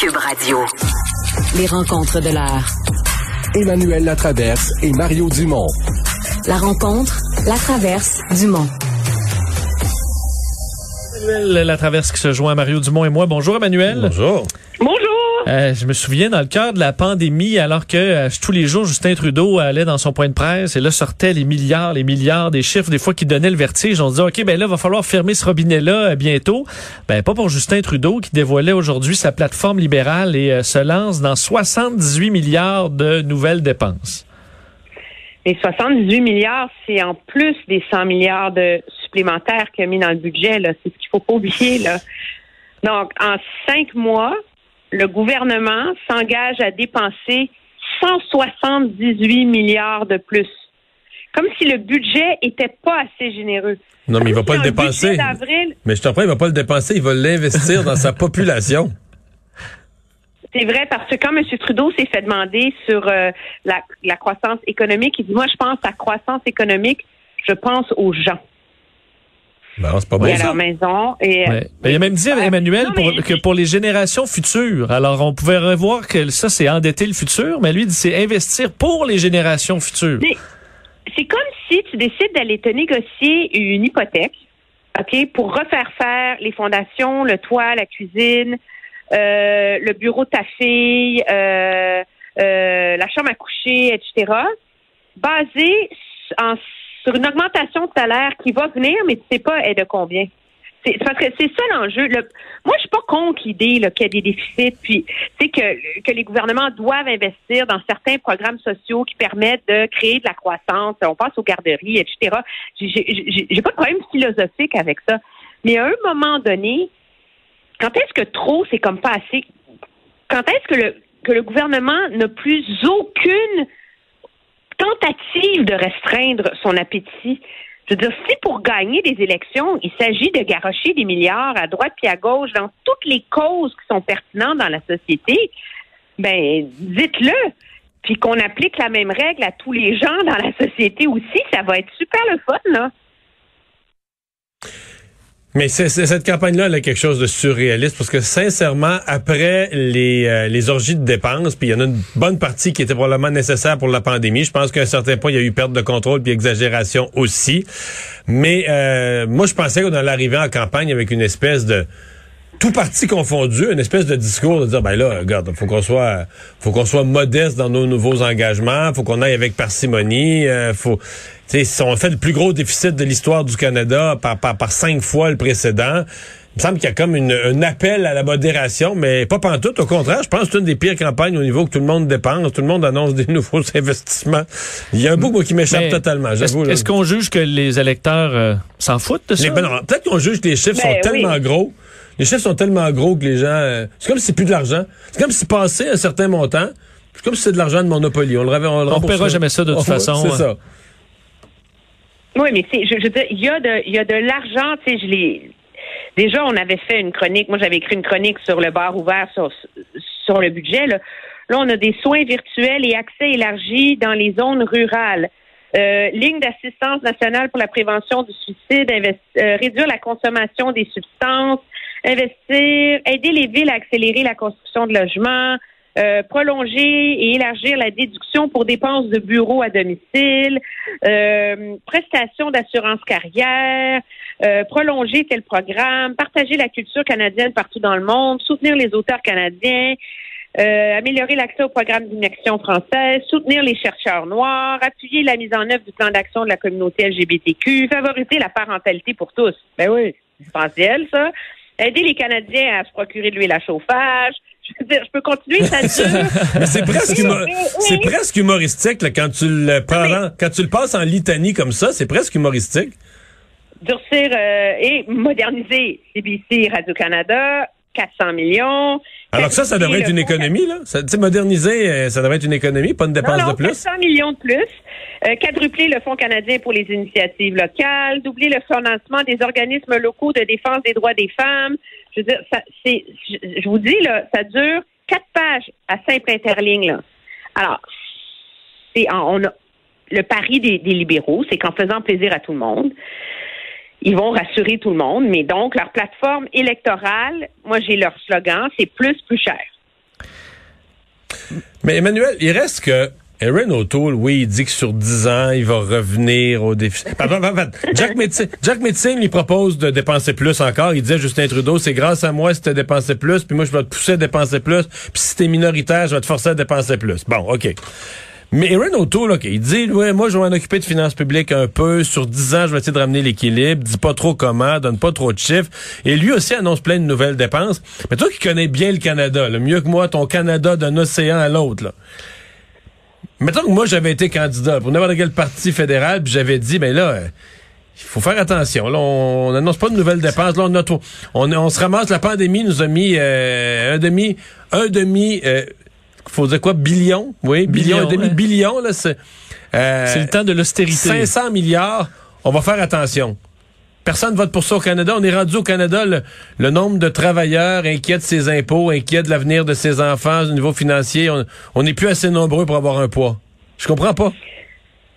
Cube Radio. Les rencontres de l'heure. Emmanuel Latraverse et Mario Dumont. La rencontre, la traverse, Dumont. Emmanuel Latraverse qui se joint à Mario Dumont et moi. Bonjour Emmanuel. Bonjour. Bonjour. Euh, je me souviens dans le cœur de la pandémie, alors que euh, tous les jours Justin Trudeau allait dans son point de presse et là sortaient les milliards, les milliards, des chiffres des fois qui donnaient le vertige. On se disait ok ben là va falloir fermer ce robinet là bientôt. Ben pas pour Justin Trudeau qui dévoilait aujourd'hui sa plateforme libérale et euh, se lance dans 78 milliards de nouvelles dépenses. Les 78 milliards, c'est en plus des 100 milliards de supplémentaires qu'il a mis dans le budget. C'est ce qu'il faut pas oublier. Là. Donc, en cinq mois, le gouvernement s'engage à dépenser 178 milliards de plus. Comme si le budget était pas assez généreux. Non, mais il va Comme pas le dépenser. Mais je te prends, il va pas le dépenser, il va l'investir dans sa population. C'est vrai parce que quand M. Trudeau s'est fait demander sur euh, la, la croissance économique, il dit moi je pense à croissance économique, je pense aux gens Non, c'est pas et bon à ça. leur maison. Et, euh, Ouais. Ben, il a même dit. Emmanuel Non, pour- mais- que pour les générations futures. Alors on pouvait revoir que ça c'est endetter le futur, mais lui il dit c'est investir pour les générations futures. Mais c'est comme si tu décides d'aller te négocier une hypothèque, OK, pour refaire faire les fondations, le toit, la cuisine, euh, le bureau de ta fille, euh, euh, la chambre à coucher, etc., basé en- sur une augmentation de salaire qui va venir, mais tu sais pas est de combien. C'est c'est parce que c'est ça l'enjeu. Le- moi, je suis pas contre l'idée qu'il y a des déficits, puis sais que, que les gouvernements doivent investir dans certains programmes sociaux qui permettent de créer de la croissance. On pense aux garderies, etc. J'ai pas de problème philosophique avec ça. Mais à un moment donné, quand est-ce que trop, c'est comme pas assez? Quand est-ce que le, que le gouvernement n'a plus aucune tentative de restreindre son appétit? Je veux dire, si pour gagner des élections, il s'agit de garrocher des milliards à droite puis à gauche dans toutes les causes qui sont pertinentes dans la société, ben dites-le. Puis qu'on applique la même règle à tous les gens dans la société aussi, ça va être super le fun, là. Mais c'est- cette campagne-là, elle a quelque chose de surréaliste parce que sincèrement, après les, euh, les orgies de dépenses, puis il y en a une bonne partie qui était probablement nécessaire pour la pandémie. Je pense qu'à un certain point, il y a eu perte de contrôle puis exagération aussi. Mais euh, moi, je pensais qu'on allait arriver en campagne avec une espèce de tout parti confondu, une espèce de discours de dire ben là, regarde, faut qu'on soit faut qu'on soit modeste dans nos nouveaux engagements, faut qu'on aille avec parcimonie, euh, faut tu sais, si on fait le plus gros déficit de l'histoire du Canada par, par, par cinq fois le précédent, il me semble qu'il y a comme une, un appel à la modération, mais pas pantoute. Au contraire, je pense que c'est une des pires campagnes au niveau que tout le monde dépense. Tout le monde annonce des nouveaux investissements. Il y a un bout moi, qui m'échappe totalement. Est-ce J'avoue. est-ce qu'on juge que les électeurs euh, s'en foutent de ça? Ben non, Peut-être qu'on juge que les chiffres Ben sont oui. tellement gros. Les chiffres sont tellement gros que les gens. euh, c'est comme si c'est plus de l'argent. C'est comme si passer un certain montant. C'est comme si c'est de l'argent de Monopoly. On le, on le On rembourserait. paiera jamais ça de toute Oh, façon, C'est ouais. ça. Oui, mais c'est, je, je veux dire, il y a de, il y a de l'argent, tu sais, je l'ai. Déjà, on avait fait une chronique. Moi, j'avais écrit une chronique sur le bar ouvert sur, sur le budget. Là. là, on a des soins virtuels et accès élargi dans les zones rurales. Euh, ligne d'assistance nationale pour la prévention du suicide, investi- euh, réduire la consommation des substances, investir, aider les villes à accélérer la construction de logements, euh, prolonger et élargir la déduction pour dépenses de bureau à domicile, euh, prestations d'assurance carrière, euh, prolonger tel programme, partager la culture canadienne partout dans le monde, soutenir les auteurs canadiens, améliorer l'accès au programme d'immersion française, soutenir les chercheurs noirs, appuyer la mise en œuvre du plan d'action de la communauté LGBTQ, favoriser la parentalité pour tous. Ben oui, c'est essentiel, ça. Aider les Canadiens à se procurer de l'huile à chauffage, je veux dire, je peux continuer, ça dure. c'est presque, oui, presque humoristique là, quand tu le prends, quand tu le passes en litanie comme ça, c'est presque humoristique. Durcir euh, et moderniser CBC Radio-Canada, 400 millions. Alors que ça, ça devrait être une économie là. Ça, moderniser, euh, ça devrait être une économie, pas une dépense non, non, de plus. 400 millions de plus. Euh, quadrupler le Fonds canadien pour les initiatives locales, doubler le financement des organismes locaux de défense des droits des femmes. Je veux dire, ça, c'est, je, je vous dis, là, ça dure quatre pages à simple interligne, là. Alors, c'est, on a, le pari des, des libéraux, c'est qu'en faisant plaisir à tout le monde, ils vont rassurer tout le monde. Mais donc, leur plateforme électorale, moi, j'ai leur slogan, c'est plus, plus cher. Mais Emmanuel, il reste que Erin O'Toole, oui, il dit que sur 10 ans, il va revenir au défi. Pardon, pardon, pardon. Jack Metzing, Jack Metzing lui propose de dépenser plus encore. Il disait Justin Trudeau, c'est grâce à moi si tu dépensé plus, puis moi je vais te pousser à dépenser plus, puis si t'es minoritaire, je vais te forcer à dépenser plus. Bon, OK. Mais Erin O'Toole, OK, il dit, ouais, moi, je vais m'en occuper de finances publiques un peu. Sur 10 ans, je vais essayer de ramener l'équilibre. Dis pas trop comment, donne pas trop de chiffres. Et lui aussi annonce plein de nouvelles dépenses. Mais toi qui connais bien le Canada, le mieux que moi, ton Canada d'un océan à l'autre, là. Mettons que moi, j'avais été candidat pour n'importe quel parti fédéral, puis j'avais dit, ben là, il faut faire attention. Là, on n'annonce pas de nouvelles dépenses. Là, on, a on, on se ramasse, la pandémie nous a mis euh, un demi, un demi, euh, faut dire quoi, billion, oui, billion, Billion, un demi ouais. billion, là, c'est, euh, C'est le temps de l'austérité. 500 milliards, on va faire attention. Personne vote pour ça au Canada. On est rendu au Canada, le, le nombre de travailleurs inquiets de ses impôts, inquiets de l'avenir de ses enfants au niveau financier. On- On n'est plus assez nombreux pour avoir un poids. Je comprends pas.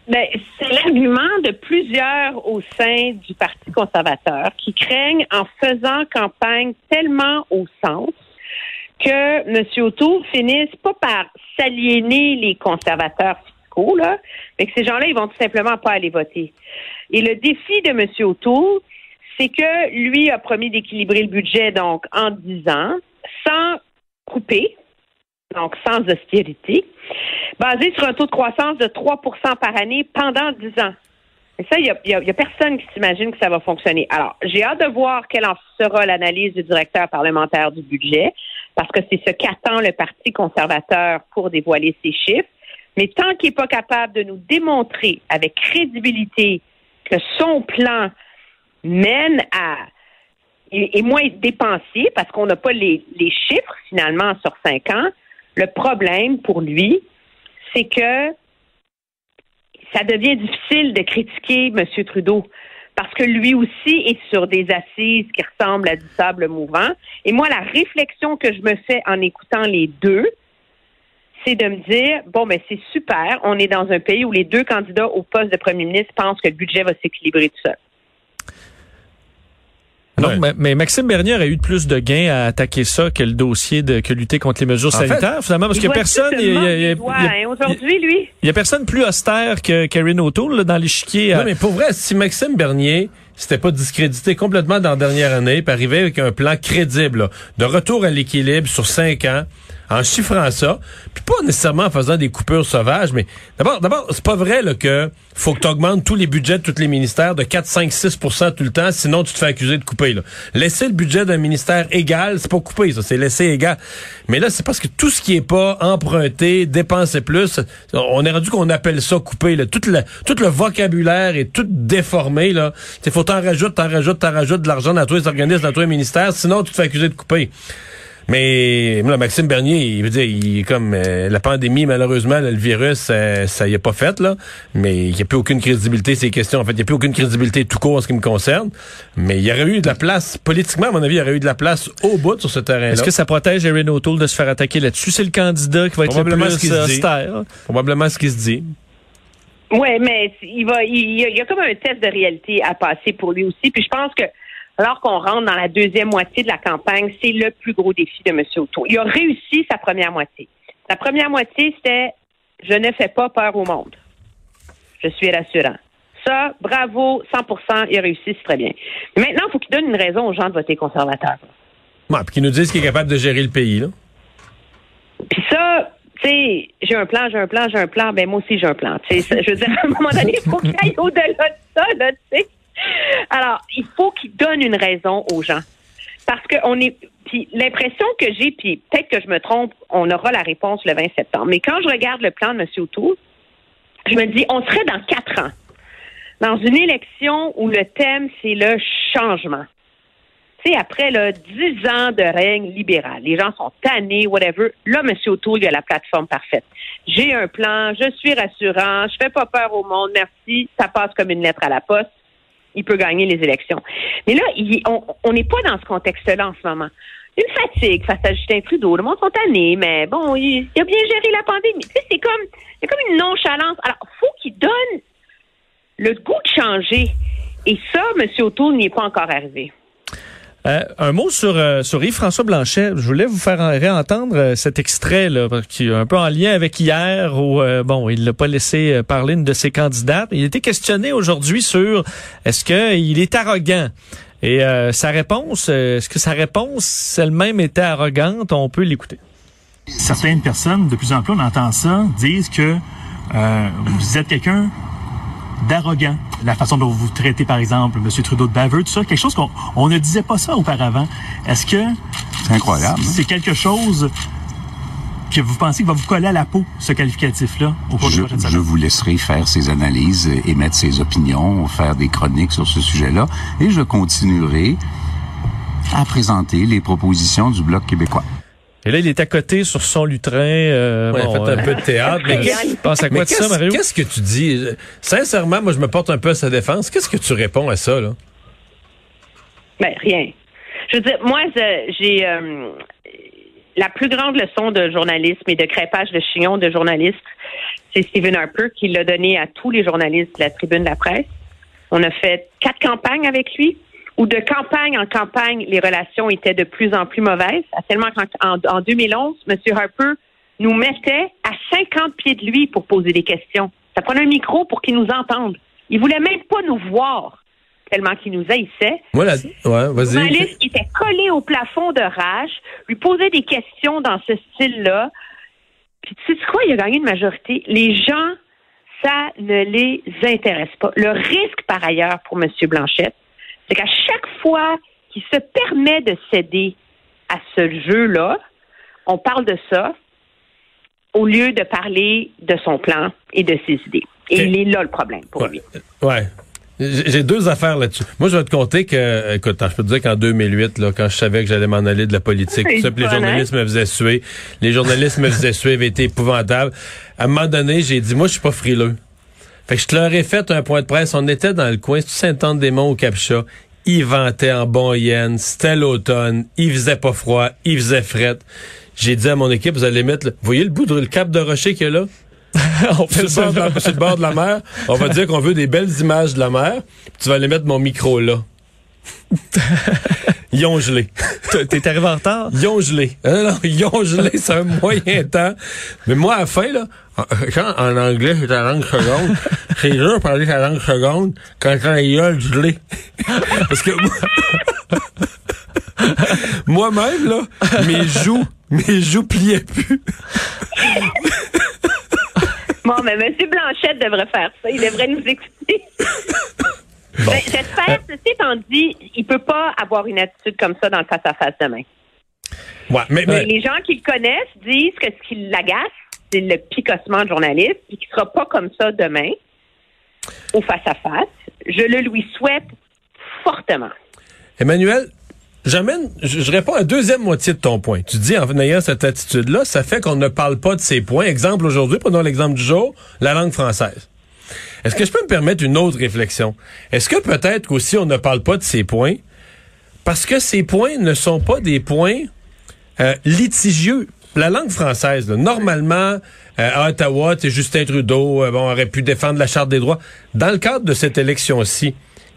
Ben, c'est l'argument de plusieurs au sein du Parti conservateur qui craignent en faisant campagne tellement au centre que M. O'Toole finisse pas par s'aliéner les conservateurs fiscaux, là, mais que ces gens-là, ils vont tout simplement pas aller voter. Et le défi de M. O'Toole, c'est que lui a promis d'équilibrer le budget, donc, en 10 ans, sans couper, donc sans austérité, basé sur un taux de croissance de 3% par année pendant 10 ans. Et ça, il n'y y a personne qui s'imagine que ça va fonctionner. Alors, j'ai hâte de voir quelle en sera l'analyse du directeur parlementaire du budget, parce que c'est ce qu'attend le Parti conservateur pour dévoiler ses chiffres. Mais tant qu'il n'est pas capable de nous démontrer avec crédibilité que son plan mène à est, moins dépensier parce qu'on n'a pas les, les chiffres finalement sur cinq ans. Le problème pour lui, c'est que ça devient difficile de critiquer M. Trudeau parce que lui aussi est sur des assises qui ressemblent à du sable mouvant. Et moi, la réflexion que je me fais en écoutant les deux, c'est de me dire, bon, ben c'est super, on est dans un pays où les deux candidats au poste de premier ministre pensent que le budget va s'équilibrer tout seul. Non, Ouais. mais, mais Maxime Bernier a eu de plus de gains à attaquer ça que le dossier de que lutter contre les mesures En fait, sanitaires, finalement, parce Il qu'il n'y a personne. il y a- il y a- monde il y a- hein. Aujourd'hui, lui, il y a personne plus austère que Karen O'Toole là, dans l'échiquier. Non, à- mais pour vrai, si Maxime Bernier s'était pas discrédité complètement dans la dernière année, puis arrivé avec un plan crédible, là, de retour à l'équilibre sur cinq ans, en chiffrant ça, puis pas nécessairement en faisant des coupures sauvages, mais d'abord, d'abord, c'est pas vrai là, que faut que tu augmentes tous les budgets de tous les ministères de 4, 5, 6% tout le temps, sinon tu te fais accuser de couper. Là. Laisser le budget d'un ministère égal, c'est pas couper, ça, c'est laisser égal. Mais là, c'est parce que tout ce qui est pas emprunté, dépenser plus, on est rendu qu'on appelle ça couper. Là. Tout, le, tout le vocabulaire est tout déformé. Là. Faut t'en rajouter, t'en rajoutes, t'en rajoutes de l'argent dans tous les organismes, dans tous les ministères, sinon tu te fais accuser de couper. Mais là, Maxime Bernier, il veut dire, il est comme euh, la pandémie, malheureusement, là, le virus, euh, ça y a pas fait, là. Mais il n'y a plus aucune crédibilité, ces questions. En fait, il n'y a plus aucune crédibilité tout court en ce qui me concerne. Mais il y aurait eu de la place, politiquement, à mon avis, il y aurait eu de la place au bout sur ce terrain-là. Est-ce que ça protège Erin O'Toole de se faire attaquer là-dessus? C'est le candidat qui va être le Probablement ce plus qu'il se dit. austère. Probablement ce qui se dit. Oui, mais il va, il y, a, il y a comme un test de réalité à passer pour lui aussi. Puis je pense que alors qu'on rentre dans la deuxième moitié de la campagne, c'est le plus gros défi de M. O'Toole. Il a réussi sa première moitié. La première moitié, c'était je ne fais pas peur au monde. Je suis rassurant. Ça, bravo, 100% il a réussi, c'est très bien. Mais maintenant, il faut qu'il donne une raison aux gens de voter conservateur. Ouais, puis qu'ils nous disent qu'il est capable de gérer le pays, là. Puis ça, tu sais, j'ai un plan, j'ai un plan, j'ai un plan, ben moi aussi j'ai un plan. Je veux dire, à un moment donné, il faut qu'il aille au-delà de ça, là, tu sais. Alors, il faut qu'il donne une raison aux gens. Parce que on l'impression que j'ai, puis peut-être que je me trompe, on aura la réponse le 20 septembre. Mais quand je regarde le plan de M. O'Toole, je me dis, on serait dans quatre ans. Dans une élection où le thème, c'est le changement. Sais, après là, dix ans de règne libéral, les gens sont tannés, whatever. Là, M. O'Toole, il a la plateforme parfaite. J'ai un plan, je suis rassurant, je fais pas peur au monde, merci, ça passe comme une lettre à la poste il peut gagner les élections. Mais là, on n'est pas dans ce contexte-là en ce moment. Une fatigue face à Justin Trudeau. Le monde sont mais bon, il, a bien géré la pandémie. Tu sais, c'est comme, c'est comme une nonchalance. Alors, faut qu'il donne le goût de changer. Et ça, M. O'Toole n'y est pas encore arrivé. Euh, un mot sur, euh, sur Yves-François Blanchet. Je voulais vous faire réentendre euh, cet extrait là, qui est un peu en lien avec hier où bon, il n'a pas laissé parler une de ses candidates. Il été questionné aujourd'hui sur est-ce qu'il est arrogant? Et sa réponse, est-ce que sa réponse elle-même était arrogante? On peut l'écouter. Certaines personnes, de plus en plus, on entend ça, disent que vous êtes quelqu'un d'arrogant. La façon dont vous traitez, par exemple, M. Trudeau de baveux, tout ça, quelque chose qu'on on ne disait pas ça auparavant. Est-ce que c'est incroyable hein? C'est quelque chose que vous pensez qui va vous coller à la peau, ce qualificatif-là, au cours je, Je vous laisserai faire ces analyses, émettre ses opinions, faire des chroniques sur ce sujet-là, et je continuerai à présenter les propositions du Bloc québécois. Et là, il est à côté sur son lutrin. Euh, ouais, fait un euh, peu de théâtre. mais pense à quoi de ça, Mario? Qu'est-ce que tu dis? Sincèrement, moi, je me porte un peu à sa défense. Qu'est-ce que tu réponds à ça, là? Ben, rien. Je veux dire, moi, j'ai euh, la plus grande leçon de journalisme et de crépage de chignon de journaliste, c'est Stephen Harper qui l'a donné à tous les journalistes de la tribune de la presse. On a fait quatre campagnes avec lui où de campagne en campagne, les relations étaient de plus en plus mauvaises, tellement qu'en en, 2011, M. Harper nous mettait à 50 pieds de lui pour poser des questions. Ça prenait un micro pour qu'il nous entende. Il voulait même pas nous voir tellement qu'il nous haïssait. Voilà. Ouais, vas-y. journaliste était collé au plafond de rage, lui posait des questions dans ce style-là. Puis tu sais quoi, il a gagné une majorité. Les gens, ça ne les intéresse pas. Le risque, par ailleurs, pour M. Blanchette, c'est qu'à chaque fois qu'il se permet de céder à ce jeu-là, on parle de ça au lieu de parler de son plan et de ses idées. Et il est là le problème pour lui. Ouais. J'ai deux affaires là-dessus. Moi, je vais te compter que, écoute, je peux te dire qu'en 2008, là, quand je savais que j'allais m'en aller de la politique, tout ça, les journalistes me faisaient suer. Les journalistes me faisaient suer, avaient été épouvantables. À un moment donné, j'ai dit, moi, je suis pas frileux. Fait que je te leur ai fait un point de presse. On était dans le coin, Saint-Anne-des-Monts au Capcha. Il ventait en bon yen. C'était l'automne. Il faisait pas froid. Il faisait fret. J'ai dit à mon équipe, vous allez mettre, vous voyez le bout de le cap de rocher qu'il y a là? on fait le, bord de, le bord de la mer. On va dire qu'on veut des belles images de la mer. Tu vas aller mettre mon micro là. Ils ont gelé. T'es arrivé en retard? Ils ont gelé. Non, non, ils ont gelé, c'est un moyen temps. Mais moi, à la fin, là, quand en anglais, c'est la langue seconde, c'est dur de parler la langue seconde quand t'as yeux gelés. Parce que moi, moi-même, là, mes joues, mes joues pliaient plus. bon, mais M. Blanchette devrait faire ça. Il devrait nous expliquer. Ben, j'espère, euh, ceci étant dit, il peut pas avoir une attitude comme ça dans le face-à-face demain. Ouais, mais, Les gens qui le connaissent disent que ce qui l'agace, c'est le picossement de journaliste, et qu'il sera pas comme ça demain au face-à-face. Je le lui souhaite fortement. Emmanuel, J'amène, je, réponds à la deuxième moitié de ton point. Tu dis en ayant cette attitude-là, ça fait qu'on ne parle pas de ces points. Exemple aujourd'hui, prenons l'exemple du jour, la langue française. Est-ce que je peux me permettre une autre réflexion? Est-ce que peut-être qu'aussi on ne parle pas de ces points parce que ces points ne sont pas des points euh, litigieux? La langue française, normalement, euh, à Ottawa, Justin Trudeau euh, bon, aurait pu défendre la Charte des droits. Dans le cadre de cette élection-ci,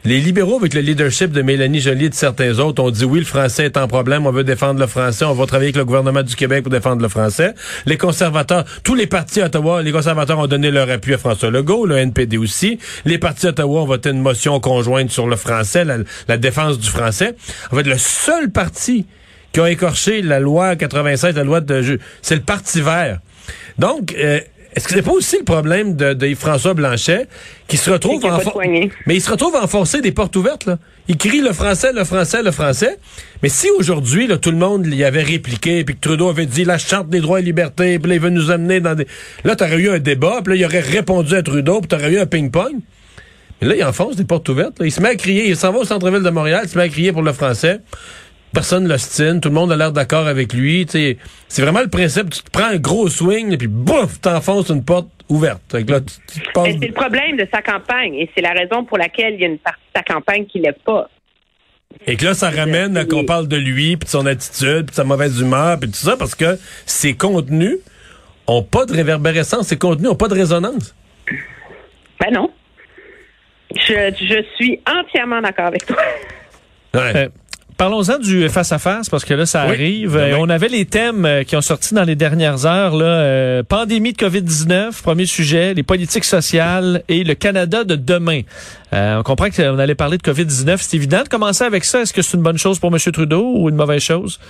Les libéraux, avec le leadership de Mélanie Joly et de certains autres, ont dit oui, le français est en problème, on veut défendre le français, on va travailler avec le gouvernement du Québec pour défendre le français. Les conservateurs, tous les partis Ottawa, les conservateurs ont donné leur appui à François Legault, le NPD aussi. Les partis Ottawa ont voté une motion conjointe sur le français, la, la défense du français. En fait, le seul parti qui a écorché la loi 96, la loi de... C'est le Parti vert. Donc, euh, est-ce que c'est pas aussi le problème de, de François Blanchet qui se retrouve en mais il se retrouve à enfoncer des portes ouvertes là. Il crie le français, le français, le français. Mais si aujourd'hui là, tout le monde y avait répliqué puis que Trudeau avait dit la charte des droits et libertés, puis là, il veut nous amener dans des Là, t'aurais eu un débat, puis là il aurait répondu à Trudeau, puis t'aurais eu un ping-pong. Mais là, il enfonce des portes ouvertes. là. Il se met à crier, il s'en va au centre-ville de Montréal, il se met à crier pour le français. Personne l'ostine, tout le monde a l'air d'accord avec lui. tu sais. C'est vraiment le principe, tu te prends un gros swing, et puis bouf, t'enfonces une porte ouverte. C'est le problème de sa campagne et c'est la raison pour laquelle il y a une partie de sa campagne qui lève pas. Et que là, ça ramène à qu'on parle de lui, puis de son attitude, puis de sa mauvaise humeur, puis tout ça, parce que ses contenus ont pas de réverbérescence, ses contenus ont pas de résonance. Ben non. Je, je suis entièrement d'accord avec toi. Ouais. Parlons-en du face-à-face, parce que là, ça Oui, arrive. demain. Euh, on avait les thèmes euh, qui ont sorti dans les dernières heures. Là, euh, pandémie de COVID-19, premier sujet, les politiques sociales et le Canada de demain. Euh, on comprend qu'on allait parler de COVID-19. C'est évident de commencer avec ça. Est-ce que c'est une bonne chose pour M. Trudeau ou une mauvaise chose?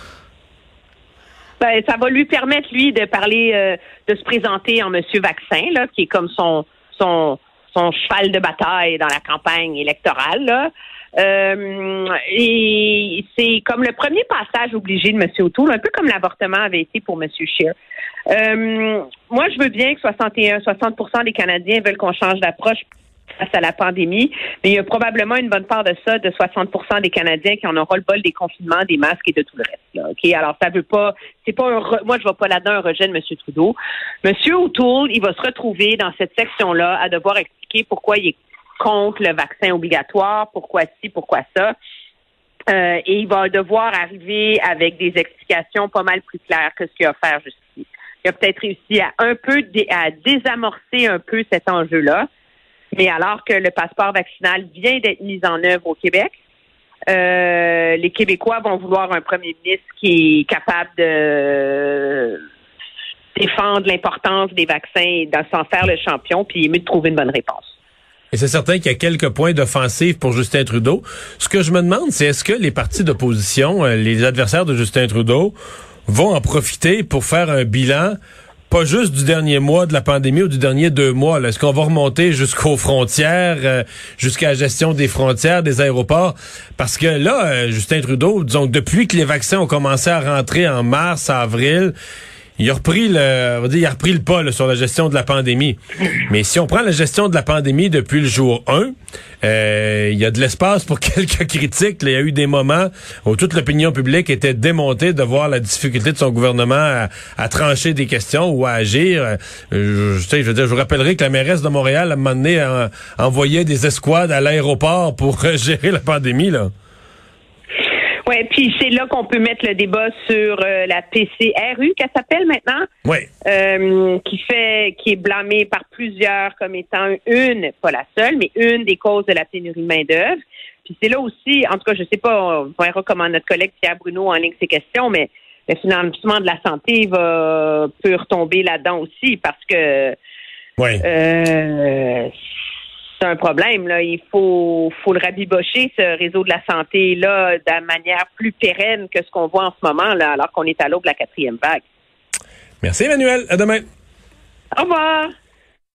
Ben, ça va lui permettre, lui, de parler, euh, de se présenter en Monsieur Vaccin, là, qui est comme son, son, son cheval de bataille dans la campagne électorale. Là. Euh, et c'est comme le premier passage obligé de M. O'Toole, un peu comme l'avortement avait été pour M. Scheer. Euh, moi, je veux bien que 61, 60 des Canadiens veulent qu'on change d'approche face à la pandémie, mais il y a probablement une bonne part de ça, de 60% des Canadiens qui en auront le bol des confinements, des masques et de tout le reste. Alors, ça veut pas, c'est pas un, moi je vois pas là-dedans un rejet de M. Trudeau. M. O'Toole, il va se retrouver dans cette section-là à devoir expliquer pourquoi il est contre le vaccin obligatoire, pourquoi ci, pourquoi ça. Euh, et il va devoir arriver avec des explications pas mal plus claires que ce qu'il a offert jusqu'ici. Il a peut-être réussi à un peu dé- à désamorcer un peu cet enjeu-là. Mais alors que le passeport vaccinal vient d'être mis en œuvre au Québec, euh, les Québécois vont vouloir un premier ministre qui est capable de défendre l'importance des vaccins et de s'en faire le champion, puis il est mieux de trouver une bonne réponse. Et c'est certain qu'il y a quelques points d'offensive pour Justin Trudeau. Ce que je me demande, c'est est-ce que les partis d'opposition, euh, les adversaires de Justin Trudeau, vont en profiter pour faire un bilan pas juste du dernier mois de la pandémie ou du dernier deux mois. Est-ce qu'on va remonter jusqu'aux frontières, euh, jusqu'à la gestion des frontières, des aéroports? Parce que là, euh, Justin Trudeau, disons depuis que les vaccins ont commencé à rentrer en mars, avril, il a repris le, on va dire, il a repris le pas là, sur la gestion de la pandémie. Mais si on prend la gestion de la pandémie depuis le jour 1, euh, il y a de l'espace pour quelques critiques. là. Il y a eu des moments où toute l'opinion publique était démontée de voir la difficulté de son gouvernement à, trancher des questions ou à agir. Euh, je, je veux dire, je vous rappellerai que la mairesse de Montréal, à un moment donné, des escouades à l'aéroport pour euh, gérer la pandémie. Là. Oui, puis c'est là qu'on peut mettre le débat sur euh, la PCRU, qu'elle s'appelle maintenant, Oui. euh, qui fait, qui est blâmée par plusieurs comme étant une, pas la seule, mais une des causes de la pénurie de main d'œuvre. Puis c'est là aussi, en tout cas, je sais pas, on verra comment notre collègue Pierre Bruno en ligne ces questions, mais le financement de la santé va peut retomber là-dedans aussi parce que Oui. euh, c'est un problème. Là. Il faut, faut le rabibocher, ce réseau de la santé-là, de manière plus pérenne que ce qu'on voit en ce moment, là, alors qu'on est à l'aube de la quatrième vague. Merci Emmanuel. À demain. Au revoir!